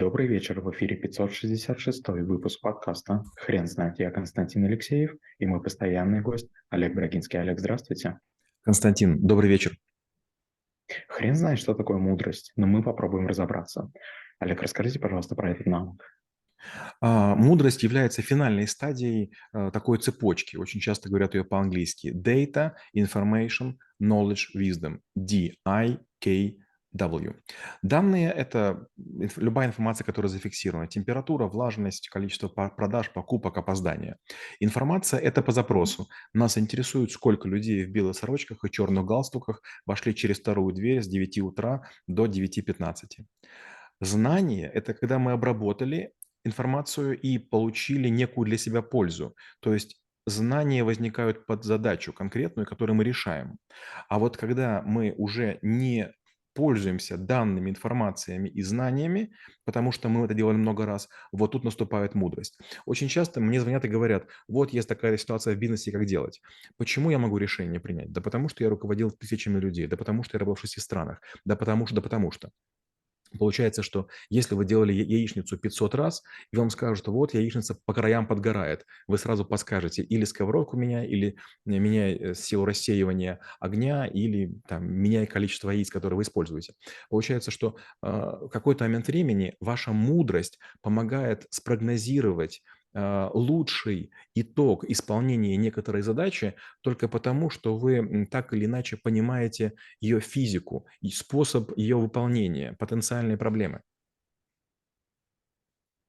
Добрый вечер, в эфире 566 выпуск подкаста «Хрен знает». Я Константин Алексеев и мой постоянный гость Олег Брагинский. Олег, здравствуйте. Константин, добрый вечер. Хрен знает, что такое мудрость, но мы попробуем разобраться. Олег, расскажите, пожалуйста, про этот навык. А, мудрость является финальной стадией а, такой цепочки. Очень часто говорят ее по-английски. Data, Information, Knowledge, Wisdom. D-I-K W. Данные– это любая информация, которая зафиксирована. Температура, влажность, количество продаж, покупок, опоздания. Информация – это по запросу. Нас интересует, сколько людей в белых сорочках и черных галстуках вошли через вторую дверь с 9 утра до 9.15. Знание – это когда мы обработали информацию и получили некую для себя пользу. То есть знания возникают под задачу конкретную, которую мы решаем. А вот когда мы уже не пользуемся данными, информациями и знаниями, потому что мы это делали много раз, вот тут наступает мудрость. Очень часто мне звонят и говорят, вот есть такая ситуация в бизнесе, как делать. Почему я могу решение принять? Да потому что я руководил тысячами людей, да потому что я работал в шести странах, да потому что, да потому что. Получается, что если вы делали яичницу 500 раз, и вам скажут, что вот яичница по краям подгорает, вы сразу подскажете или сковородку меняй, или э, меняй э, силу рассеивания огня, или там, меняй количество яиц, которые вы используете. Получается, что э, в какой-то момент времени ваша мудрость помогает спрогнозировать лучший итог исполнения некоторой задачи только потому, что вы так или иначе понимаете ее физику и способ ее выполнения, потенциальные проблемы.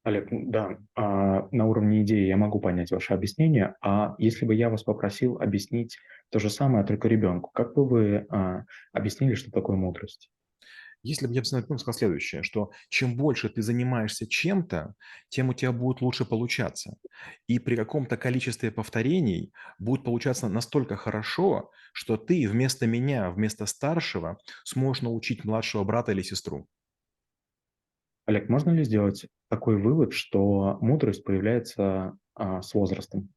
Олег, да, а, на уровне идеи я могу понять ваше объяснение, а если бы я вас попросил объяснить то же самое только ребенку, как бы вы а, объяснили, что такое мудрость? Если бы я бы сказал следующее, что чем больше ты занимаешься чем-то, тем у тебя будет лучше получаться. И при каком-то количестве повторений будет получаться настолько хорошо, что ты вместо меня, вместо старшего сможешь научить младшего брата или сестру. Олег, можно ли сделать такой вывод, что мудрость появляется а, с возрастом?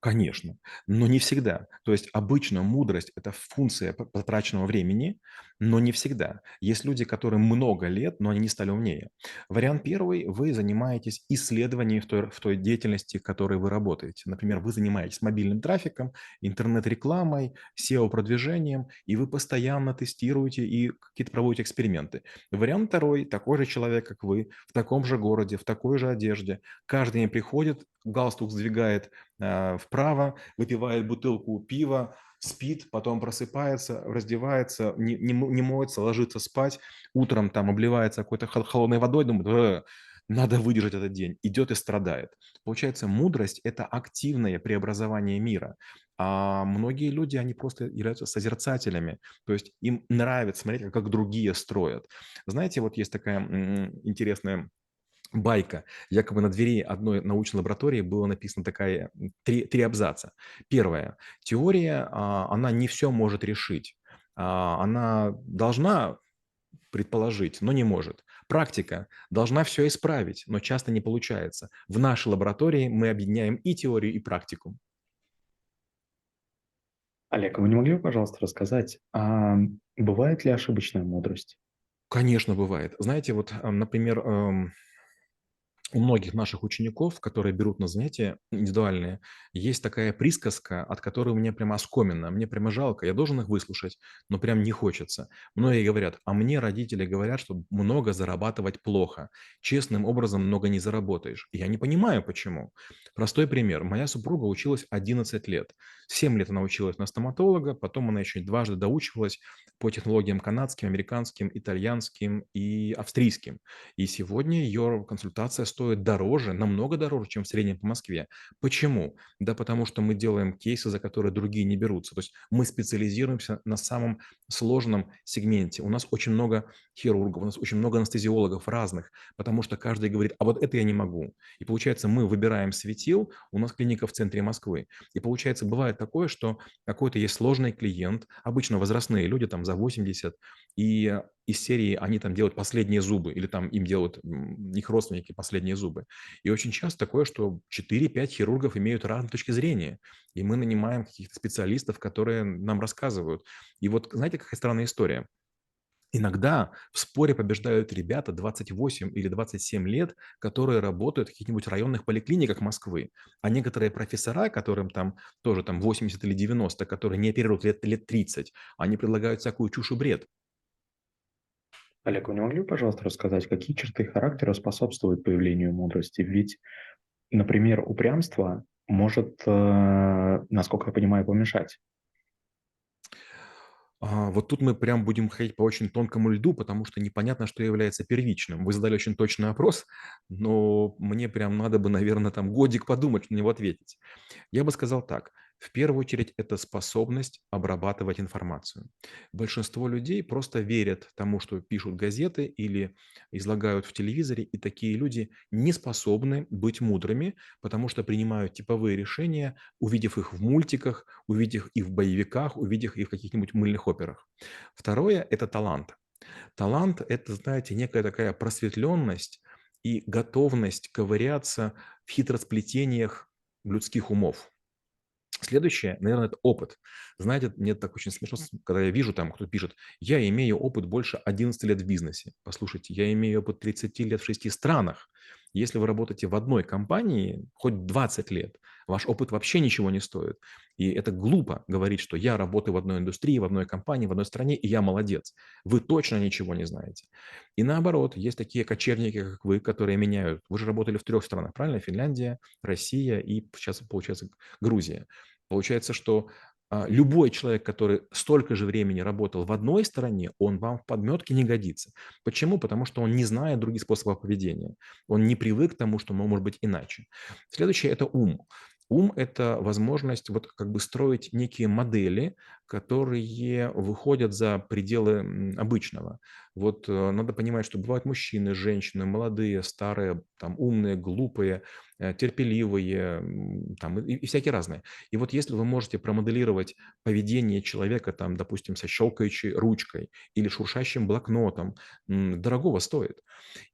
Конечно, но не всегда. То есть обычно мудрость– это функция потраченного времени, но не всегда. Есть люди, которым много лет, но они не стали умнее. Вариант первый– вы занимаетесь исследованием в той, в той деятельности, в которой вы работаете. Например, вы занимаетесь мобильным трафиком, интернет-рекламой, SEO-продвижением, и вы постоянно тестируете и какие-то проводите эксперименты. Вариант второй– такой же человек, как вы, в таком же городе, в такой же одежде. Каждый день приходит, галстук сдвигает э, вправо, выпивает бутылку пива, спит, потом просыпается, раздевается, не, не, не моется, ложится спать, утром там обливается какой-то холодной водой, думает, э, надо выдержать этот день, идет и страдает. Получается, мудрость – это активное преобразование мира. А многие люди, они просто являются созерцателями, то есть им нравится смотреть, как другие строят. Знаете, вот есть такая интересная байка. Якобы на двери одной научной лаборатории было написано такая три, три абзаца. Первое. Теория, а, она не все может решить. А, она должна предположить, но не может. Практика должна все исправить, но часто не получается. В нашей лаборатории мы объединяем и теорию, и практику. Олег, вы не могли бы, пожалуйста, рассказать, а бывает ли ошибочная мудрость? Конечно, бывает. Знаете, вот, например, эм, у многих наших учеников, которые берут на занятия индивидуальные, есть такая присказка, от которой меня прямо оскоменно, мне прямо жалко, я должен их выслушать, но прям не хочется. Многие говорят, а мне родители говорят, что много зарабатывать плохо, честным образом много не заработаешь. Я не понимаю, почему. Простой пример. Моя супруга училась 11 лет. 7 лет она училась на стоматолога, потом она еще дважды доучивалась по технологиям канадским, американским, итальянским и австрийским. И сегодня ее консультация стоит дороже, намного дороже, чем в среднем по Москве. Почему? Да потому что мы делаем кейсы, за которые другие не берутся. То есть мы специализируемся на самом сложном сегменте. У нас очень много хирургов, у нас очень много анестезиологов разных, потому что каждый говорит, а вот это я не могу. И получается, мы выбираем светил, у нас клиника в центре Москвы. И получается, бывает такое, что какой-то есть сложный клиент, обычно возрастные люди, там за 80, и из серии они там делают последние зубы, или там им делают их родственники последние зубы. И очень часто такое, что 4-5 хирургов имеют разные точки зрения, и мы нанимаем каких-то специалистов, которые нам рассказывают. И вот знаете, какая странная история? Иногда в споре побеждают ребята 28 или 27 лет, которые работают в каких-нибудь районных поликлиниках Москвы. А некоторые профессора, которым там тоже там 80 или 90, которые не оперируют лет, лет 30, они предлагают всякую чушь и бред. Олег, вы не могли бы, пожалуйста, рассказать, какие черты характера способствуют появлению мудрости? Ведь, например, упрямство может, э, насколько я понимаю, помешать. А, вот тут мы прям будем ходить по очень тонкому льду, потому что непонятно, что является первичным. Вы задали очень точный вопрос, но мне прям надо бы, наверное, там годик подумать, на него ответить. Я бы сказал так. В первую очередь, это способность обрабатывать информацию. Большинство людей просто верят тому, что пишут газеты или излагают в телевизоре, и такие люди не способны быть мудрыми, потому что принимают типовые решения, увидев их в мультиках, увидев их в боевиках, увидев их в каких-нибудь мыльных операх. Второе – это талант. Талант – это, знаете, некая такая просветленность и готовность ковыряться в хитросплетениях людских умов. Следующее, наверное, это опыт. Знаете, мне так очень смешно, когда я вижу там, кто пишет, я имею опыт больше 11 лет в бизнесе. Послушайте, я имею опыт 30 лет в шести странах. Если вы работаете в одной компании хоть 20 лет, ваш опыт вообще ничего не стоит. И это глупо говорить, что я работаю в одной индустрии, в одной компании, в одной стране, и я молодец. Вы точно ничего не знаете. И наоборот, есть такие кочевники, как вы, которые меняют. Вы же работали в трех странах, правильно? Финляндия, Россия и сейчас, получается, Грузия. Получается, что любой человек, который столько же времени работал в одной стране, он вам в подметке не годится. Почему? Потому что он не знает других способов поведения. Он не привык к тому, что может быть иначе. Следующее – это ум. Ум – это возможность вот как бы строить некие модели, которые выходят за пределы обычного. Вот э, надо понимать, что бывают мужчины, женщины, молодые, старые, там, умные, глупые, э, терпеливые, там, и, и всякие разные. И вот если вы можете промоделировать поведение человека, там, допустим, со щелкающей ручкой или шуршащим блокнотом, дорогого стоит.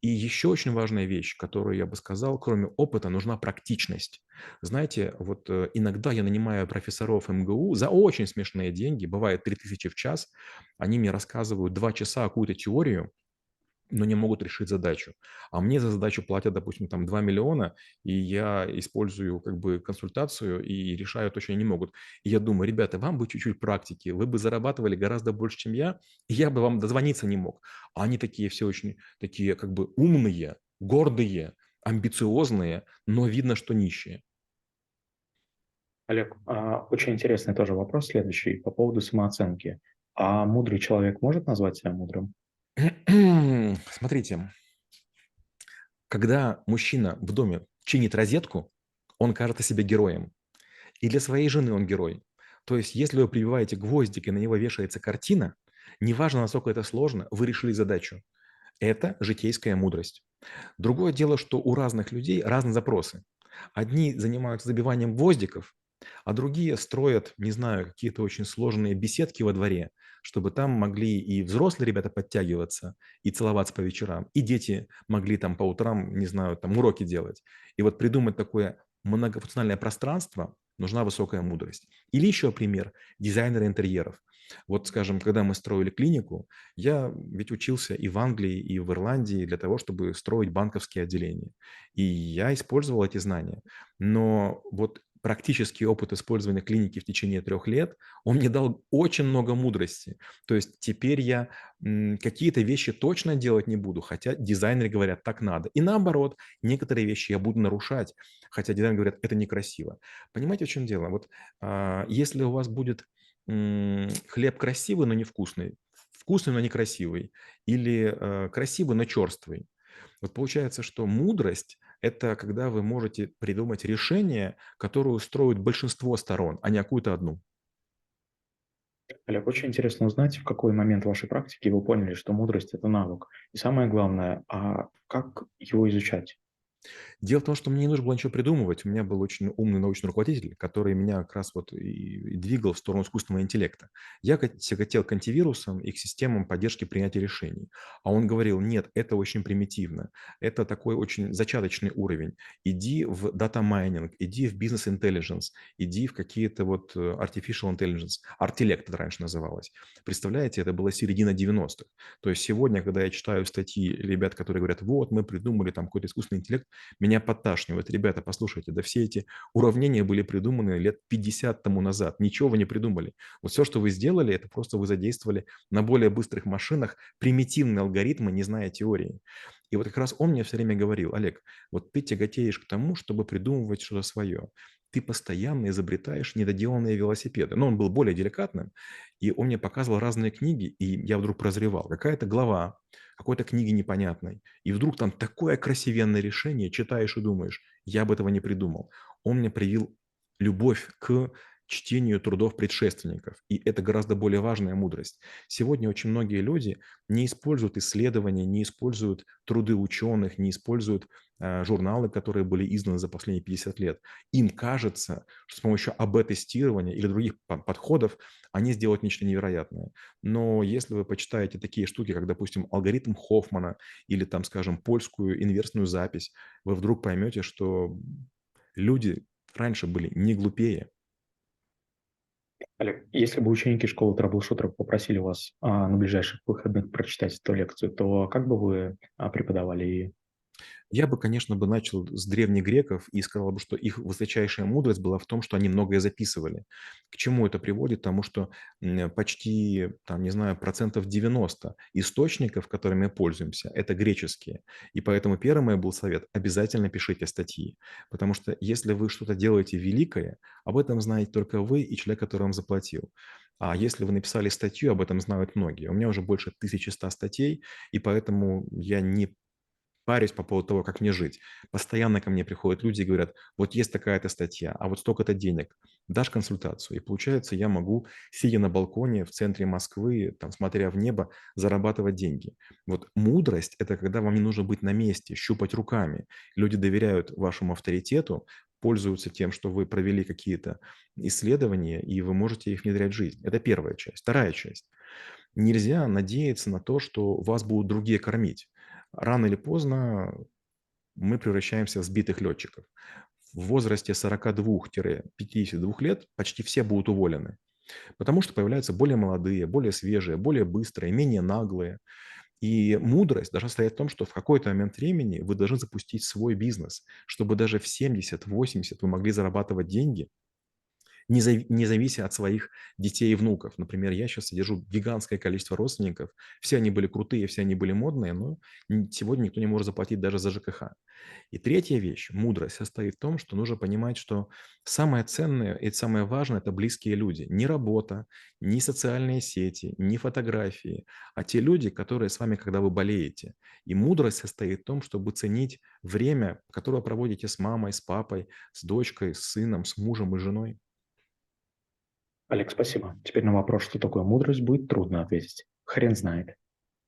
И еще очень важная вещь, которую я бы сказал, кроме опыта, нужна практичность. Знаете, вот э, иногда я нанимаю профессоров МГУ за очень смешные деньги, бывает 3000 в час, они мне рассказывают 2 часа какую-то теорию, но не могут решить задачу. А мне за задачу платят, допустим, там 2 миллиона, и я использую как бы консультацию и решаю то, что они не могут. И я думаю, ребята, вам бы чуть-чуть практики, вы бы зарабатывали гораздо больше, чем я, и я бы вам дозвониться не мог. А они такие все очень такие как бы умные, гордые, амбициозные, но видно, что нищие. Олег, а, очень интересный тоже вопрос следующий по поводу самооценки. А мудрый человек может назвать себя мудрым? Смотрите, когда мужчина в доме чинит розетку, он кажется себе героем. И для своей жены он герой. То есть, если вы прививаете гвоздик и на него вешается картина, неважно, насколько это сложно, вы решили задачу. Это житейская мудрость. Другое дело, что у разных людей разные запросы. Одни занимаются забиванием гвоздиков, а другие строят, не знаю, какие-то очень сложные беседки во дворе, чтобы там могли и взрослые ребята подтягиваться и целоваться по вечерам, и дети могли там по утрам, не знаю, там уроки делать. И вот придумать такое многофункциональное пространство нужна высокая мудрость. Или еще пример – дизайнеры интерьеров. Вот, скажем, когда мы строили клинику, я ведь учился и в Англии, и в Ирландии для того, чтобы строить банковские отделения. И я использовал эти знания. Но вот практический опыт использования клиники в течение трех лет, он мне дал очень много мудрости. То есть теперь я какие-то вещи точно делать не буду, хотя дизайнеры говорят, так надо. И наоборот, некоторые вещи я буду нарушать, хотя дизайнеры говорят, это некрасиво. Понимаете, в чем дело? Вот а, если у вас будет хлеб красивый, но невкусный, вкусный, но некрасивый, или э, красивый, но черствый, вот получается, что мудрость это когда вы можете придумать решение, которое устроит большинство сторон, а не какую-то одну. Олег, очень интересно узнать, в какой момент вашей практики вы поняли, что мудрость– это навык. И самое главное, а как его изучать? Дело в том, что мне не нужно было ничего придумывать. У меня был очень умный научный руководитель, который меня как раз вот и двигал в сторону искусственного интеллекта. Я тяготел к антивирусам и к системам поддержки принятия решений. А он говорил: "Нет, это очень примитивно, это такой очень зачаточный уровень. Иди в дата майнинг, иди в бизнес intelligence, иди в какие-то вот э, artificial intelligence". Артилект это раньше называлось. Представляете, это была середина 90-х. То есть сегодня, когда я читаю статьи ребят, которые говорят: "Вот, мы придумали там какой-то искусственный интеллект", меня подташнивает. Ребята, послушайте, да все эти уравнения были придуманы лет 50 тому назад. Ничего вы не придумали. Вот все, что вы сделали, это просто вы задействовали на более быстрых машинах примитивные алгоритмы, не зная теории. И вот как раз он мне все время говорил, Олег, вот ты тяготеешь к тому, чтобы придумывать что-то свое. Ты постоянно изобретаешь недоделанные велосипеды. Но он был более деликатным, и он мне показывал разные книги, и я вдруг прозревал. Какая-то глава какой-то книги непонятной, и вдруг там такое красивенное решение, читаешь и думаешь, я бы этого не придумал. Он мне привил любовь к чтению трудов предшественников. И это гораздо более важная мудрость. Сегодня очень многие люди не используют исследования, не используют труды ученых, не используют э, журналы, которые были изданы за последние 50 лет. Им кажется, что с помощью АБ-тестирования или других подходов они сделают нечто невероятное. Но если вы почитаете такие штуки, как, допустим, алгоритм Хоффмана или, там, скажем, польскую инверсную запись, вы вдруг поймете, что люди раньше были не глупее, Олег, если бы ученики школы трэблшутеров попросили вас а, на ближайших выходных прочитать эту лекцию, то как бы вы а, преподавали ее? Я бы, конечно, бы начал с древних греков и сказал бы, что их высочайшая мудрость была в том, что они многое записывали. К чему это приводит? Тому, что почти, там, не знаю, процентов 90 источников, которыми мы пользуемся, это греческие. И поэтому первый мой был совет– обязательно пишите статьи. Потому что если вы что-то делаете великое, об этом знаете только вы и человек, который вам заплатил. А если вы написали статью, об этом знают многие. У меня уже больше 1100 статей, и поэтому я не парюсь по поводу того, как мне жить. Постоянно ко мне приходят люди и говорят, вот есть такая-то статья, а вот столько-то денег, дашь консультацию. И получается, я могу, сидя на балконе в центре Москвы, там, смотря в небо, зарабатывать деньги. Вот мудрость – это когда вам не нужно быть на месте, щупать руками. Люди доверяют вашему авторитету, пользуются тем, что вы провели какие-то исследования, и вы можете их внедрять в жизнь. Это первая часть. Вторая часть. Нельзя надеяться на то, что вас будут другие кормить рано или поздно мы превращаемся в сбитых летчиков. В возрасте 42-52 лет почти все будут уволены, потому что появляются более молодые, более свежие, более быстрые, менее наглые. И мудрость должна состоять в том, что в какой-то момент времени вы должны запустить свой бизнес, чтобы даже в 70-80 вы могли зарабатывать деньги – не, зав... не завися от своих детей и внуков. Например, я сейчас содержу гигантское количество родственников. Все они были крутые, все они были модные, но сегодня никто не может заплатить даже за ЖКХ. И третья вещь, мудрость, состоит в том, что нужно понимать, что самое ценное и самое важное – это близкие люди. Не работа, не социальные сети, не фотографии, а те люди, которые с вами, когда вы болеете. И мудрость состоит в том, чтобы ценить время, которое проводите с мамой, с папой, с дочкой, с сыном, с мужем и женой. Олег, спасибо. Теперь на вопрос, что такое мудрость, будет трудно ответить. Хрен знает.